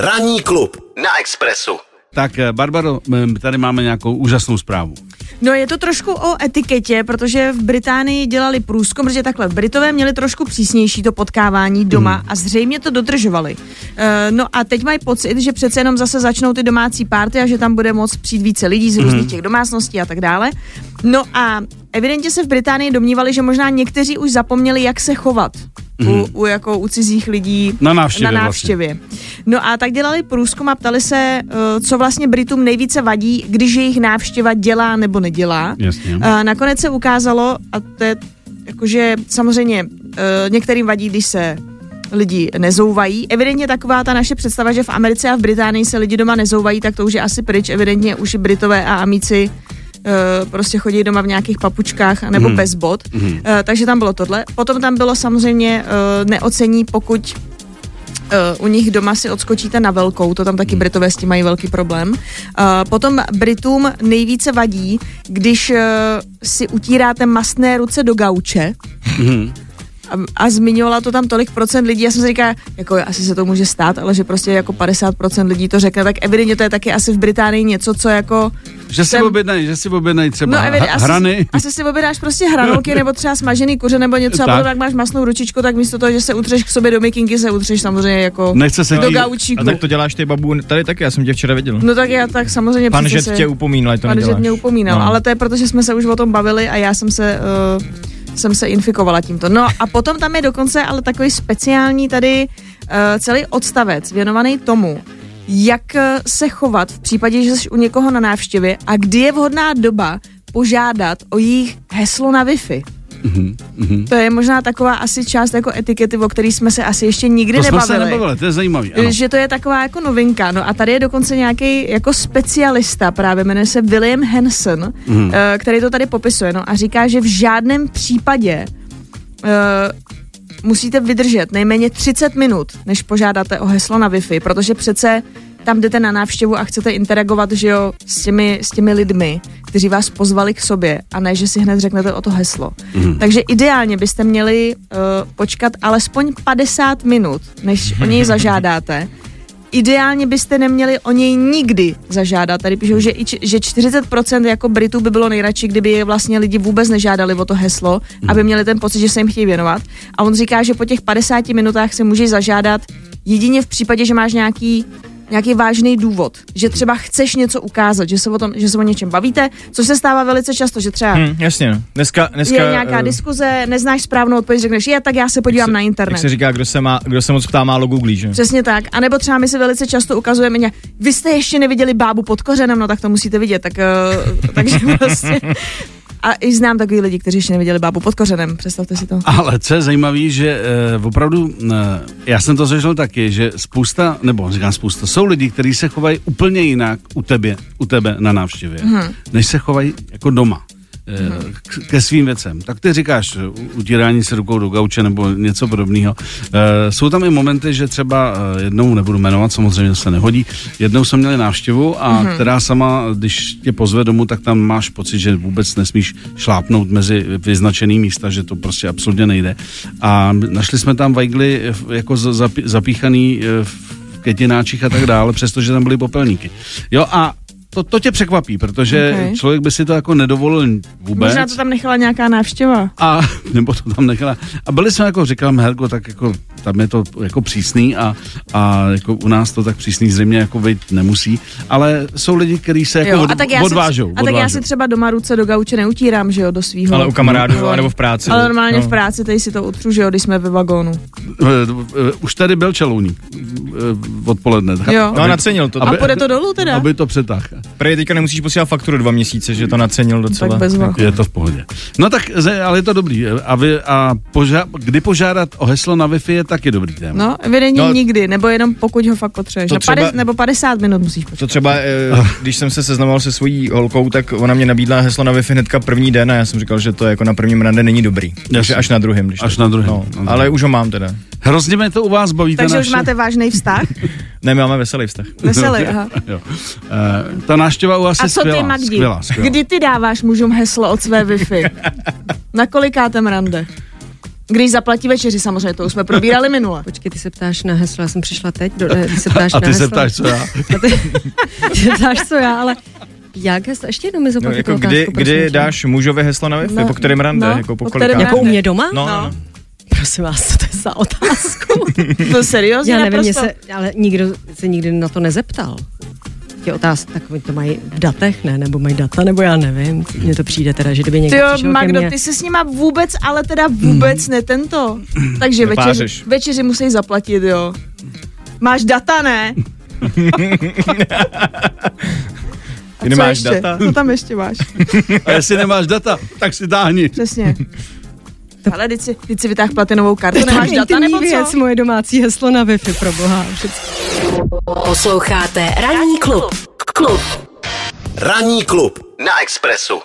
Ranní klub na Expressu. Tak, eh, Barbaro, tady máme nějakou úžasnou zprávu. No je to trošku o etiketě, protože v Británii dělali průzkum, protože takhle v Britové měli trošku přísnější to potkávání doma Hmm. a zřejmě to dodržovali. Uh, no a teď mají pocit, že přece jenom zase začnou ty domácí párty a že tam bude moc přijít více lidí z Hmm. různých těch domácností a tak dále. No a evidentně se v Británii domnívali, že možná někteří už zapomněli, jak se chovat u, u, jako u cizích lidí. Na návštěvě Na vlastně. návštěvě. No a tak dělali průzkum a ptali se, uh, co vlastně Britům nejvíce vadí, když jejich návštěva dělá nebo nedělá. Jasně. A nakonec se ukázalo, a to je jakože samozřejmě uh, některým vadí, když se lidi nezouvají. Evidentně taková ta naše představa, že v Americe a v Británii se lidi doma nezouvají, tak to už je asi pryč. Evidentně už i Britové a Amici prostě chodí doma v nějakých papučkách nebo Mhm. bez bod. Uh, takže tam bylo tohle. Potom tam bylo samozřejmě uh, neocení, pokud Uh, u nich doma si odskočíte na velkou, to tam taky Britové s tím mají velký problém. Uh, potom Britům nejvíce vadí, když uh, si utíráte mastné ruce do gauče Mhm. a, a zmiňovala to tam tolik procent lidí, já jsem si říkala, jako asi se to může stát, ale že prostě jako 50% lidí to řekne, tak evidentně to je taky asi v Británii něco, co jako... Že si jsem- objednají, že si objednají třeba No, ha- asi, hrany. asi si objednáš prostě hranolky nebo třeba smažený kuře nebo něco a Tak. potom jak máš masnou ručičku, tak místo toho, že se utřeš k sobě do mikinky, se utřeš samozřejmě jako Nechce se do ti- gaučíku. A tak to děláš ty babu tady taky, já jsem tě včera viděl. No tak já tak samozřejmě Pan přece Žet se- tě upomínal, to Pan Žet mě upomínal, No. ale to je proto, že jsme se už o tom bavili a já jsem se, uh, jsem se infikovala tímto. No a potom tam je dokonce ale takový speciální tady uh, celý odstavec věnovaný tomu, jak eh, se chovat v případě, že jsi u někoho na návštěvě a kdy je vhodná doba požádat o jejich heslo na Wi-Fi. Mhm, To je možná taková asi část jako etikety, o který jsme se asi ještě nikdy To jsme nebavili. se nebavili, to je zajímavý. Ano. Že to je taková jako novinka. No a tady je dokonce nějaký jako specialista, právě jmenuje se William Hansen, Mhm. mm. který to tady popisuje. No a říká, že v žádném případě uh, musíte vydržet nejméně 30 minut, než požádáte o heslo na Wi-Fi, protože přece tam jdete na návštěvu a chcete interagovat, že jo, s těmi, s těmi lidmi, kteří vás pozvali k sobě a ne, že si hned řeknete o to heslo. Mm. Takže ideálně byste měli uh, počkat alespoň 50 minut, než o něj zažádáte. Ideálně byste neměli o něj nikdy zažádat. Tady píšou, že, i, č- že 40% jako Britů by bylo nejradši, kdyby je vlastně lidi vůbec nežádali o to heslo, aby měli ten pocit, že se jim chtějí věnovat. A on říká, že po těch 50 minutách si můžeš zažádat jedině v případě, že máš nějaký nějaký vážný důvod, že třeba chceš něco ukázat, že se o, tom, že se o něčem bavíte, což se stává velice často, že třeba Hm, jasně, no. Dneska, dneska je nějaká eh, diskuze, neznáš správnou odpověď, řekneš, je, tak já se podívám se- na Jak internet. se říká, kdo se, má, kdo se moc ptá, málo googlí, že? Přesně tak. A nebo třeba my si velice často ukazujeme, nějak, vy jste ještě neviděli bábu pod kořenem, no tak to musíte vidět. Tak, uh, takže prostě. A i znám takový lidi, kteří ještě neviděli bábu pod kořenem, představte si to. Ale co je zajímavé, že uh, opravdu, uh, já jsem to zažil taky, že spousta, nebo říkám spousta, jsou lidi, kteří se chovají úplně jinak u tebe, u tebe na návštěvě, hmm. než se chovají jako doma k- ke svým věcem. Tak ty říkáš u- utírání se rukou do gauče nebo něco podobného. E, jsou tam i momenty, že třeba eh, jednou, nebudu jmenovat, samozřejmě se nehodí, jednou jsme měli návštěvu a mm-hmm. která sama, když tě pozve domů, tak tam máš pocit, že vůbec nesmíš šlápnout mezi vyznačený místa, že to prostě absolutně nejde. A našli jsme tam vajgly eh, jako za- zapi- zapíchaný eh, v květináčích a tak dále, přestože tam byly popelníky. Jo a to, to tě překvapí, protože Ok. okay. člověk by si to jako nedovolil vůbec. Možná to tam nechala nějaká návštěva. A nebo to tam nechala. A byli jsme jako, říkám, Herko, tak jako tam je to jako přísný a, a jako u nás to tak přísný zřejmě jako být nemusí, ale jsou lidi, kteří se jako Jo, od, a tak já odvážou. si, a tak já odvážou. si třeba doma ruce do gauče neutírám, že jo, do svého. Ale u kamarádů, nebo v práci. Ale normálně no. v práci, tady si to utřu, že jo, když jsme ve vagónu. Eh, eh, Už tady byl čelouník eh, odpoledne. tak Jo. No a nacenil to. A půjde to dolů teda? Aby to přetáhl. Prej teďka nemusíš posílat fakturu dva měsíce, že to nacenil docela. Tak bezva. Je to v pohodě. No tak, ale je to dobrý. A, vy, a poža- kdy požádat o heslo na Wi-Fi je taky dobrý téma. No, evidentně No. no, nikdy, nebo jenom pokud ho fakt potřebuješ. To Na třeba- pade, nebo 50 minut musíš počkat. To třeba, eh, když jsem se seznamoval se svojí holkou, tak ona mě nabídla heslo na Wi-Fi hnedka první den a já jsem říkal, že to jako na prvním rande není dobrý. Takže až na druhém. Když Až to- na druhém, No, druhém. ale už ho mám teda. Hrozně mě to u vás baví. ta Takže už máte vážný vztah? Ne, my máme veselý vztah. Veselý, aha. Jo. Uh, ta návštěva u vás A je co skvělá. ty, Magdi? Skvělá, skvělá. Kdy ty dáváš mužům heslo od své Wi-Fi? Na kolikátém rande? Když zaplatí večeři, samozřejmě, to už jsme probírali minule. Počkej, ty se ptáš na heslo, já jsem přišla teď, do, ne, ty se ptáš A na ty se heslo. ptáš, co já? A ty, ty se ptáš, co já, ale jak heslo, ještě jednou mi No, zopakuj jako tu kdy, otázku, kdy dáš mužovi heslo na Wi-Fi, No, po kterém rande, no, jako po po kterém? Jako u mě doma? No, No. no, no. Prosím vás, co to je za otázku? To seriózně Já nevím, naprosto. se, ale nikdo se nikdy na to nezeptal. Tě otázky, tak oni to mají v datech, ne? Nebo mají data, nebo já nevím. Mně to přijde teda, že kdyby někdo Ty jo, přišel ke Magdo, mně, ty se s nima vůbec, ale teda vůbec ne tento. Takže večeři, večeři musí zaplatit, jo. Máš data, ne? Ty nemáš ještě? data? Co tam ještě máš? A jestli nemáš data, tak si táhni. Přesně. Ale teď si, teď si vytáh platinovou kartu, to nemáš data nebo věc, co? moje domácí heslo na Wi-Fi, pro boha. Posloucháte Ranní klub. Klub. Ranní klub na Expressu.